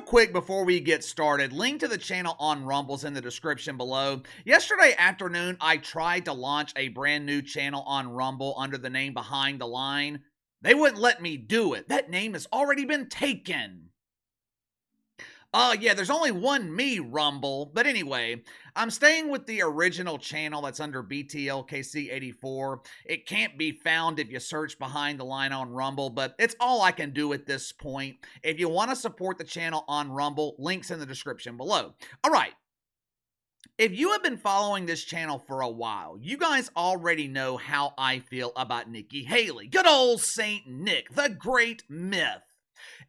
real quick before we get started, link to the channel on Rumbles in the description below. Yesterday afternoon, I tried to launch a brand new channel on Rumble under the name Behind the Line. They wouldn't let me do it. That name has already been taken. Uh, yeah, there's only one me, Rumble. But anyway, I'm staying with the original channel that's under BTLKC84. It can't be found if you search behind the line on Rumble, but it's all I can do at this point. If you want to support the channel on Rumble, links in the description below. All right. If you have been following this channel for a while, you guys already know how I feel about Nikki Haley. Good old Saint Nick, the great myth.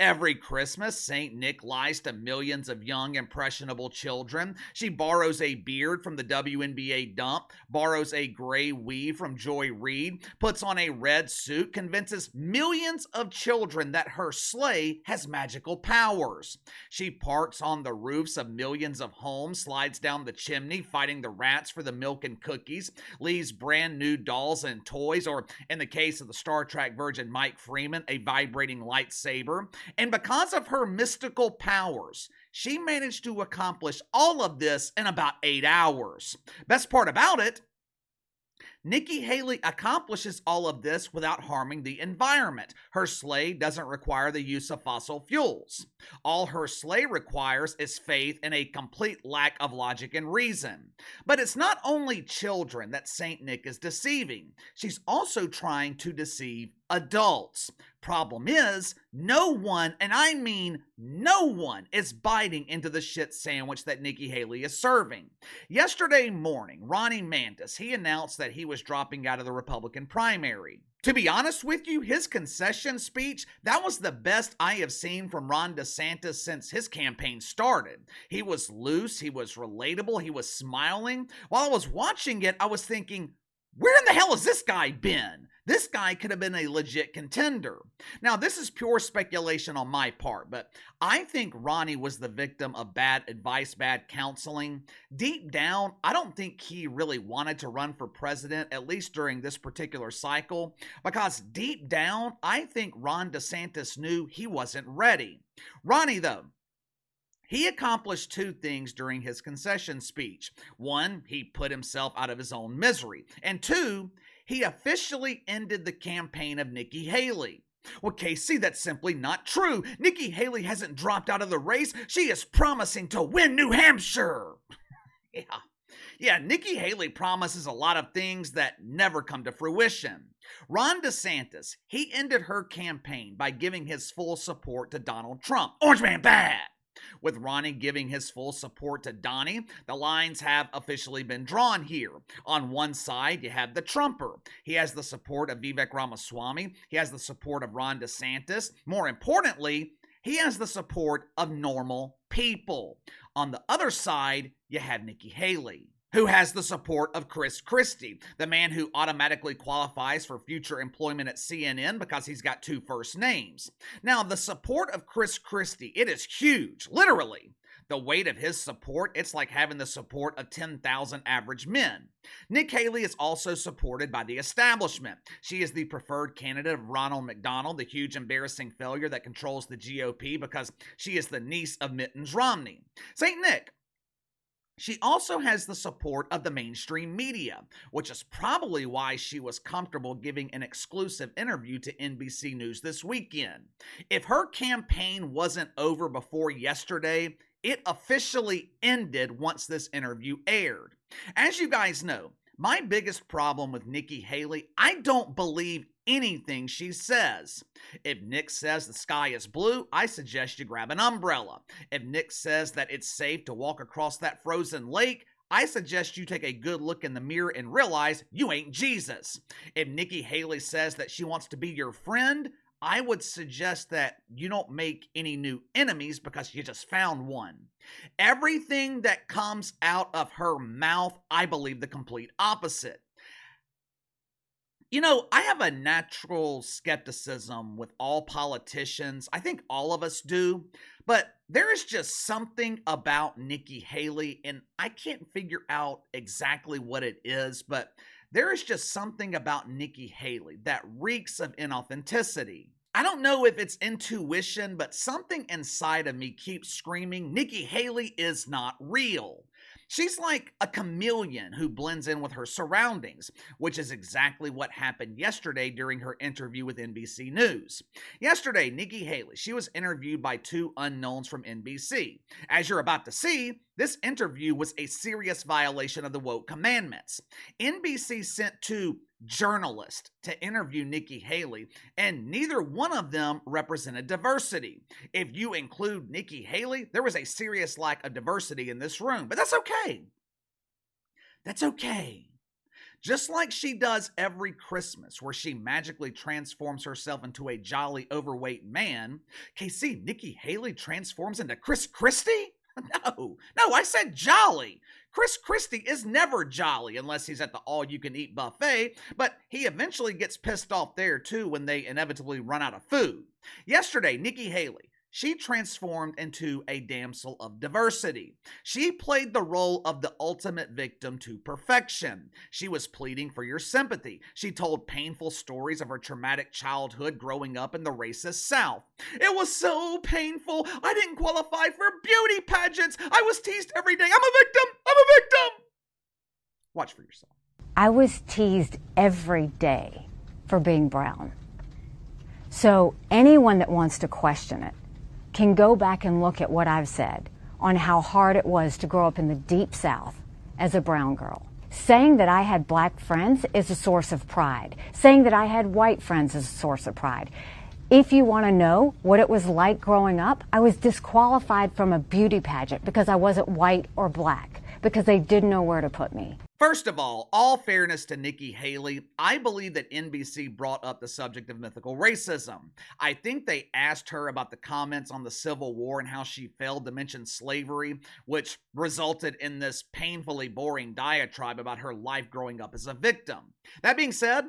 Every Christmas, St. Nick lies to millions of young, impressionable children. She borrows a beard from the WNBA dump, borrows a gray weave from Joy Reid, puts on a red suit, convinces millions of children that her sleigh has magical powers. She parks on the roofs of millions of homes, slides down the chimney, fighting the rats for the milk and cookies, leaves brand new dolls and toys, or in the case of the Star Trek virgin Mike Freeman, a vibrating lightsaber. And because of her mystical powers, she managed to accomplish all of this in about eight hours. Best part about it, Nikki Haley accomplishes all of this without harming the environment. Her sleigh doesn't require the use of fossil fuels. All her sleigh requires is faith and a complete lack of logic and reason. But it's not only children that St. Nick is deceiving, she's also trying to deceive adults. Problem is, no one, and I mean no one, is biting into the shit sandwich that Nikki Haley is serving. Yesterday morning, Ronnie Mandis, he announced that he was dropping out of the Republican primary. To be honest with you, his concession speech, that was the best I have seen from Ron DeSantis since his campaign started. He was loose, he was relatable, he was smiling. While I was watching it, I was thinking, where in the hell has this guy been? This guy could have been a legit contender. Now, this is pure speculation on my part, but I think Ronnie was the victim of bad advice, bad counseling. Deep down, I don't think he really wanted to run for president, at least during this particular cycle, because deep down, I think Ron DeSantis knew he wasn't ready. Ronnie, though, he accomplished two things during his concession speech. One, he put himself out of his own misery. And two, he officially ended the campaign of Nikki Haley. Well, Casey, that's simply not true. Nikki Haley hasn't dropped out of the race. She is promising to win New Hampshire. yeah. Yeah, Nikki Haley promises a lot of things that never come to fruition. Ron DeSantis, he ended her campaign by giving his full support to Donald Trump. Orange Man bad. With Ronnie giving his full support to Donnie, the lines have officially been drawn here. On one side, you have the Trumper. He has the support of Vivek Ramaswamy, he has the support of Ron DeSantis. More importantly, he has the support of normal people. On the other side, you have Nikki Haley who has the support of Chris Christie, the man who automatically qualifies for future employment at CNN because he's got two first names. Now, the support of Chris Christie, it is huge, literally. The weight of his support, it's like having the support of 10,000 average men. Nick Haley is also supported by the establishment. She is the preferred candidate of Ronald McDonald, the huge embarrassing failure that controls the GOP because she is the niece of Mittens Romney. St. Nick, she also has the support of the mainstream media, which is probably why she was comfortable giving an exclusive interview to NBC News this weekend. If her campaign wasn't over before yesterday, it officially ended once this interview aired. As you guys know, my biggest problem with Nikki Haley, I don't believe anything she says. If Nick says the sky is blue, I suggest you grab an umbrella. If Nick says that it's safe to walk across that frozen lake, I suggest you take a good look in the mirror and realize you ain't Jesus. If Nikki Haley says that she wants to be your friend, I would suggest that you don't make any new enemies because you just found one. Everything that comes out of her mouth, I believe the complete opposite. You know, I have a natural skepticism with all politicians. I think all of us do. But there is just something about Nikki Haley, and I can't figure out exactly what it is, but there is just something about Nikki Haley that reeks of inauthenticity. I don't know if it's intuition, but something inside of me keeps screaming Nikki Haley is not real. She's like a chameleon who blends in with her surroundings, which is exactly what happened yesterday during her interview with NBC News. Yesterday, Nikki Haley, she was interviewed by two unknowns from NBC. As you're about to see, this interview was a serious violation of the woke commandments. NBC sent two journalist to interview Nikki Haley, and neither one of them represented diversity. If you include Nikki Haley, there was a serious lack of diversity in this room, but that's okay. That's okay. Just like she does every Christmas, where she magically transforms herself into a jolly, overweight man, KC, Nikki Haley transforms into Chris Christie? No, no, I said jolly. Chris Christie is never jolly unless he's at the all you can eat buffet, but he eventually gets pissed off there too when they inevitably run out of food. Yesterday, Nikki Haley, she transformed into a damsel of diversity. She played the role of the ultimate victim to perfection. She was pleading for your sympathy. She told painful stories of her traumatic childhood growing up in the racist South. It was so painful. I didn't qualify for beauty pageants. I was teased every day. I'm a victim. Watch for yourself. I was teased every day for being brown. So anyone that wants to question it, can go back and look at what I've said on how hard it was to grow up in the deep South as a brown girl. Saying that I had black friends is a source of pride. Saying that I had white friends is a source of pride. If you want to know what it was like growing up, I was disqualified from a beauty pageant because I wasn't white or black, because they didn't know where to put me. First of all, all fairness to Nikki Haley, I believe that NBC brought up the subject of mythical racism. I think they asked her about the comments on the Civil War and how she failed to mention slavery, which resulted in this painfully boring diatribe about her life growing up as a victim. That being said,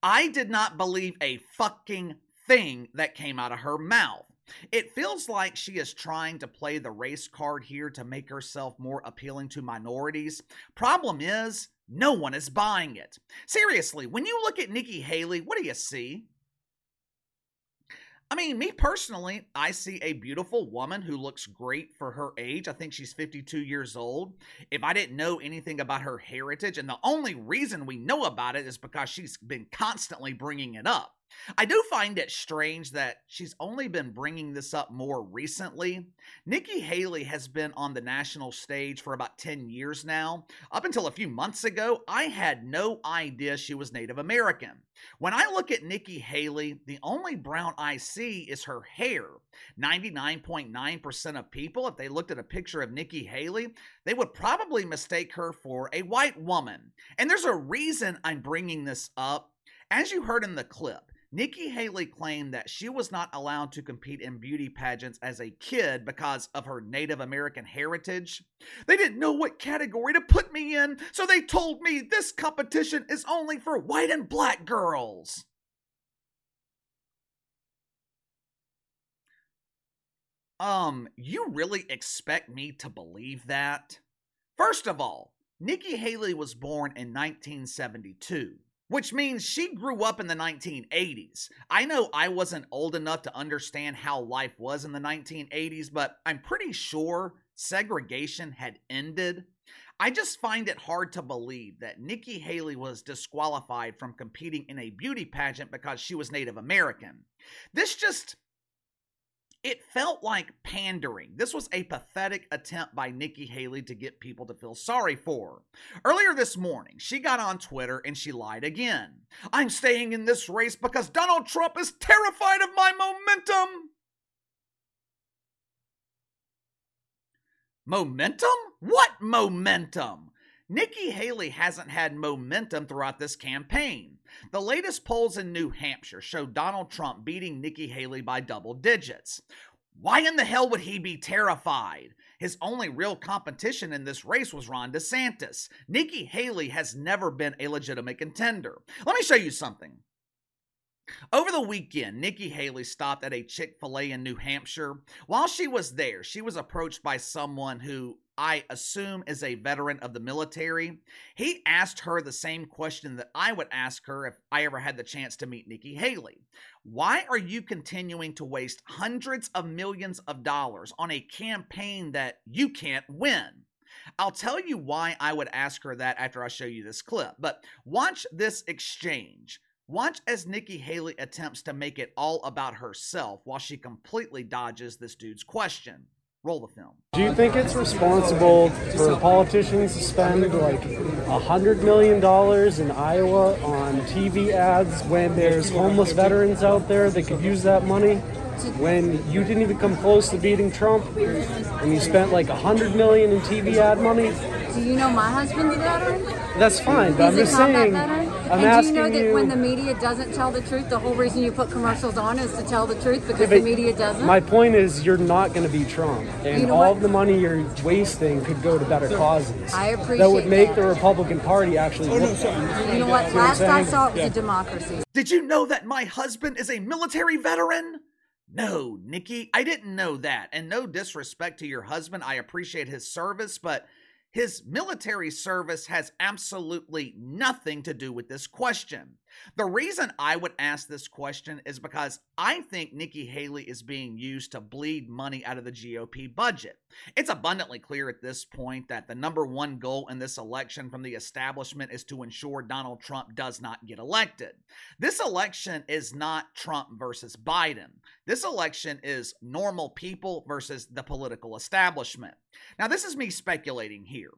I did not believe a fucking thing that came out of her mouth. It feels like she is trying to play the race card here to make herself more appealing to minorities. Problem is, no one is buying it. Seriously, when you look at Nikki Haley, what do you see? I mean, me personally, I see a beautiful woman who looks great for her age. I think she's 52 years old. If I didn't know anything about her heritage, and the only reason we know about it is because she's been constantly bringing it up. I do find it strange that she's only been bringing this up more recently. Nikki Haley has been on the national stage for about 10 years now. Up until a few months ago, I had no idea she was Native American. When I look at Nikki Haley, the only brown I see is her hair. 99.9% of people, if they looked at a picture of Nikki Haley, they would probably mistake her for a white woman. And there's a reason I'm bringing this up. As you heard in the clip, Nikki Haley claimed that she was not allowed to compete in beauty pageants as a kid because of her Native American heritage. They didn't know what category to put me in, so they told me this competition is only for white and black girls. Um, you really expect me to believe that? First of all, Nikki Haley was born in 1972 which means she grew up in the 1980s. I know I wasn't old enough to understand how life was in the 1980s, but I'm pretty sure segregation had ended. I just find it hard to believe that Nikki Haley was disqualified from competing in a beauty pageant because she was Native American. This just it felt like pandering. This was a pathetic attempt by Nikki Haley to get people to feel sorry for her. Earlier this morning, she got on Twitter and she lied again. I'm staying in this race because Donald Trump is terrified of my momentum. Momentum? What momentum? Nikki Haley hasn't had momentum throughout this campaign. The latest polls in New Hampshire show Donald Trump beating Nikki Haley by double digits. Why in the hell would he be terrified? His only real competition in this race was Ron DeSantis. Nikki Haley has never been a legitimate contender. Let me show you something. Over the weekend, Nikki Haley stopped at a Chick fil A in New Hampshire. While she was there, she was approached by someone who I assume is a veteran of the military. He asked her the same question that I would ask her if I ever had the chance to meet Nikki Haley. Why are you continuing to waste hundreds of millions of dollars on a campaign that you can't win? I'll tell you why I would ask her that after I show you this clip. But watch this exchange. Watch as Nikki Haley attempts to make it all about herself while she completely dodges this dude's question. Roll the film. Do you think it's responsible for politicians to spend like a hundred million dollars in Iowa on TV ads when there's homeless veterans out there that could use that money? When you didn't even come close to beating Trump, and you spent like a hundred million in TV ad money? Do you know my husband's a veteran? That's fine, but I'm just saying. veteran. I'm and asking do you know that you. when the media doesn't tell the truth, the whole reason you put commercials on is to tell the truth because Yeah, the media doesn't? My point is, you're not going to be Trump, and You know all what? the money you're wasting could go to better causes. I appreciate that would make that. the Republican Party actually oh, look better. you know what? See what I'm Last I saw, it was Yeah. a democracy. Did you know that my husband is a military veteran? No, Nikki, I didn't know that. And no disrespect to your husband, I appreciate his service, but his military service has absolutely nothing to do with this question. The reason I would ask this question is because I think Nikki Haley is being used to bleed money out of the GOP budget. It's abundantly clear at this point that the number one goal in this election from the establishment is to ensure Donald Trump does not get elected. This election is not Trump versus Biden. This election is normal people versus the political establishment. Now, this is me speculating here.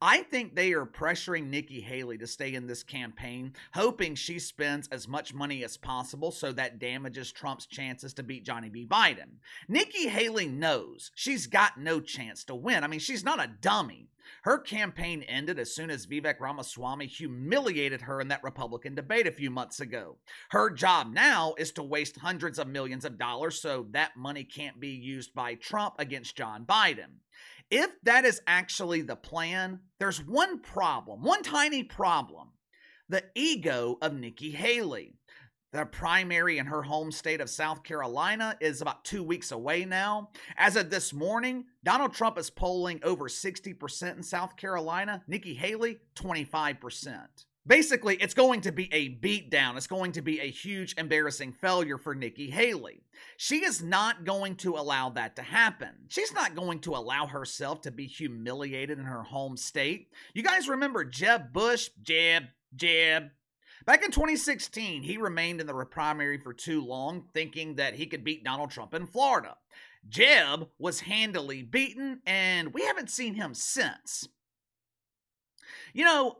I think they are pressuring Nikki Haley to stay in this campaign, hoping she spends as much money as possible so that damages Trump's chances to beat Johnny B. Biden. Nikki Haley knows she's got no chance to win. I mean, she's not a dummy. Her campaign ended as soon as Vivek Ramaswamy humiliated her in that Republican debate a few months ago. Her job now is to waste hundreds of millions of dollars so that money can't be used by Trump against John Biden. If that is actually the plan, there's one problem, one tiny problem the ego of Nikki Haley. The primary in her home state of South Carolina is about two weeks away now. As of this morning, Donald Trump is polling over 60% in South Carolina, Nikki Haley, 25%. Basically, it's going to be a beatdown. It's going to be a huge, embarrassing failure for Nikki Haley. She is not going to allow that to happen. She's not going to allow herself to be humiliated in her home state. You guys remember Jeb Bush? Jeb, Jeb. Back in 2016, he remained in the primary for too long, thinking that he could beat Donald Trump in Florida. Jeb was handily beaten, and we haven't seen him since. You know,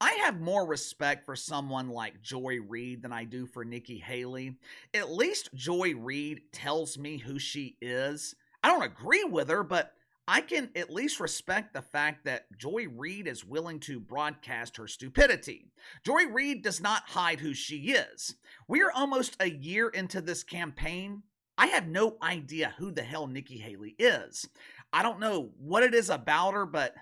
I have more respect for someone like Joy Reid than I do for Nikki Haley. At least Joy Reid tells me who she is. I don't agree with her, but I can at least respect the fact that Joy Reid is willing to broadcast her stupidity. Joy Reid does not hide who she is. We are almost a year into this campaign. I have no idea who the hell Nikki Haley is. I don't know what it is about her, but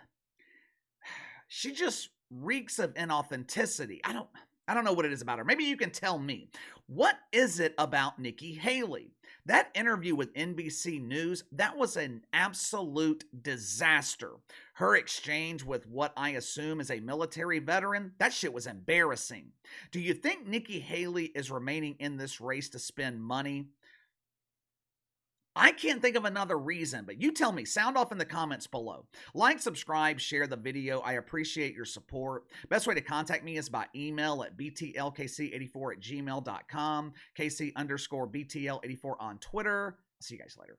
she just reeks of inauthenticity. I don't I don't know what it is about her. Maybe you can tell me. What is it about Nikki Haley? That interview with NBC News, that was an absolute disaster. Her exchange with what I assume is a military veteran, that shit was embarrassing. Do you think Nikki Haley is remaining in this race to spend money? I can't think of another reason, but you tell me. Sound off in the comments below. Like, subscribe, share the video. I appreciate your support. Best way to contact me is by email at btlkc84 at gmail.com, kc underscore btl84 on Twitter. See you guys later.